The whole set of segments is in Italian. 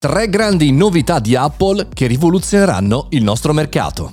Tre grandi novità di Apple che rivoluzioneranno il nostro mercato.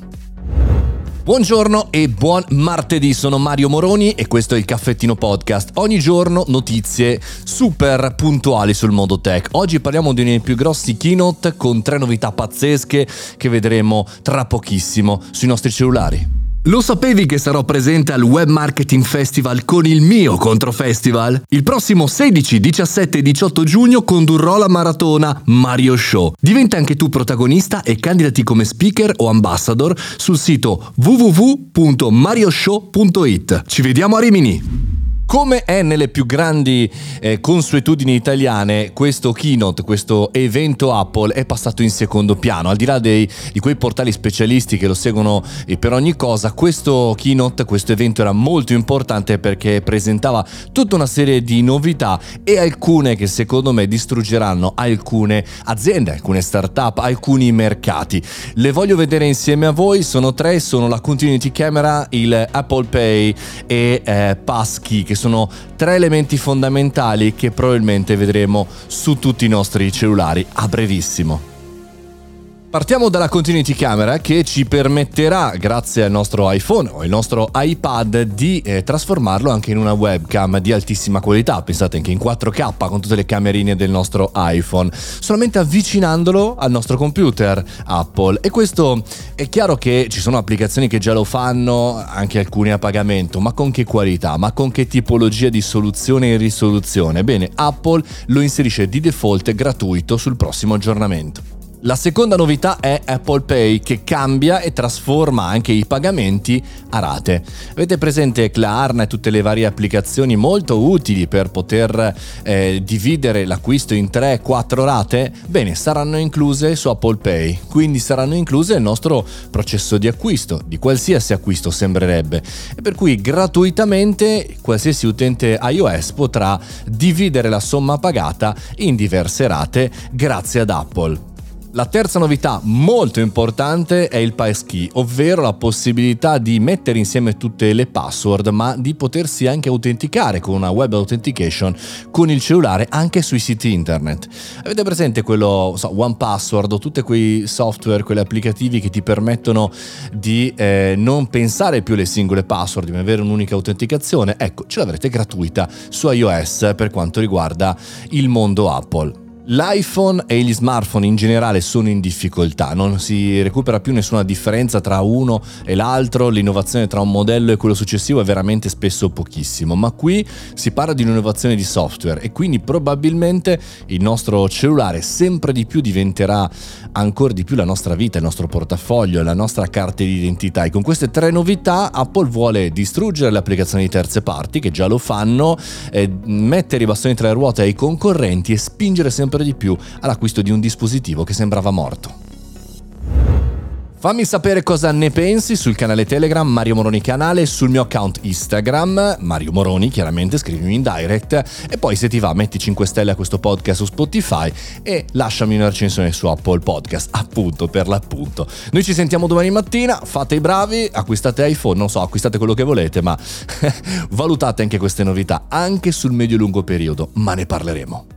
Buongiorno e buon martedì, sono Mario Moroni e questo è il Caffettino Podcast. Ogni giorno notizie super puntuali sul mondo tech. Oggi parliamo di uno dei più grossi keynote con tre novità pazzesche che vedremo tra pochissimo sui nostri cellulari. Lo sapevi che sarò presente al Web Marketing Festival con il mio Controfestival? Il prossimo 16, 17 e 18 giugno condurrò la maratona Mario Show. Diventa anche tu protagonista e candidati come speaker o ambassador sul sito www.marioshow.it. Ci vediamo a Rimini! Come è nelle più grandi eh, consuetudini italiane, questo keynote, questo evento Apple è passato in secondo piano. Al di là dei, di quei portali specialisti che lo seguono eh, per ogni cosa, questo keynote, questo evento era molto importante perché presentava tutta una serie di novità e alcune che secondo me distruggeranno alcune aziende, alcune start-up, alcuni mercati. Le voglio vedere insieme a voi, sono tre, sono la Continuity Camera, il Apple Pay e eh, Passkey che sono tre elementi fondamentali che probabilmente vedremo su tutti i nostri cellulari a brevissimo. Partiamo dalla continuity camera che ci permetterà, grazie al nostro iPhone o al nostro iPad, di eh, trasformarlo anche in una webcam di altissima qualità. Pensate anche in 4K con tutte le camerine del nostro iPhone, solamente avvicinandolo al nostro computer Apple. E questo è chiaro che ci sono applicazioni che già lo fanno, anche alcune a pagamento, ma con che qualità, ma con che tipologia di soluzione e risoluzione? Bene, Apple lo inserisce di default gratuito sul prossimo aggiornamento. La seconda novità è Apple Pay che cambia e trasforma anche i pagamenti a rate. Avete presente Klarna e tutte le varie applicazioni molto utili per poter eh, dividere l'acquisto in 3-4 rate? Bene, saranno incluse su Apple Pay, quindi saranno incluse nel nostro processo di acquisto, di qualsiasi acquisto sembrerebbe. E per cui gratuitamente qualsiasi utente iOS potrà dividere la somma pagata in diverse rate grazie ad Apple. La terza novità molto importante è il passkey, ovvero la possibilità di mettere insieme tutte le password, ma di potersi anche autenticare con una web authentication con il cellulare anche sui siti internet. Avete presente quello, so, One Password o tutti quei software, quegli applicativi che ti permettono di eh, non pensare più alle singole password, ma avere un'unica autenticazione? Ecco, ce l'avrete gratuita su iOS per quanto riguarda il mondo Apple. L'iPhone e gli smartphone in generale sono in difficoltà, non si recupera più nessuna differenza tra uno e l'altro, l'innovazione tra un modello e quello successivo è veramente spesso pochissimo, ma qui si parla di un'innovazione di software e quindi probabilmente il nostro cellulare sempre di più diventerà ancora di più la nostra vita, il nostro portafoglio, la nostra carta di identità e con queste tre novità Apple vuole distruggere le applicazioni di terze parti che già lo fanno, eh, mettere i bastoni tra le ruote ai concorrenti e spingere sempre sempre di più all'acquisto di un dispositivo che sembrava morto. Fammi sapere cosa ne pensi sul canale Telegram Mario Moroni Canale, sul mio account Instagram Mario Moroni, chiaramente scrivimi in direct e poi se ti va metti 5 stelle a questo podcast su Spotify e lasciami una recensione su Apple Podcast, appunto per l'appunto. Noi ci sentiamo domani mattina, fate i bravi, acquistate iPhone, non so, acquistate quello che volete, ma valutate anche queste novità anche sul medio-lungo periodo, ma ne parleremo.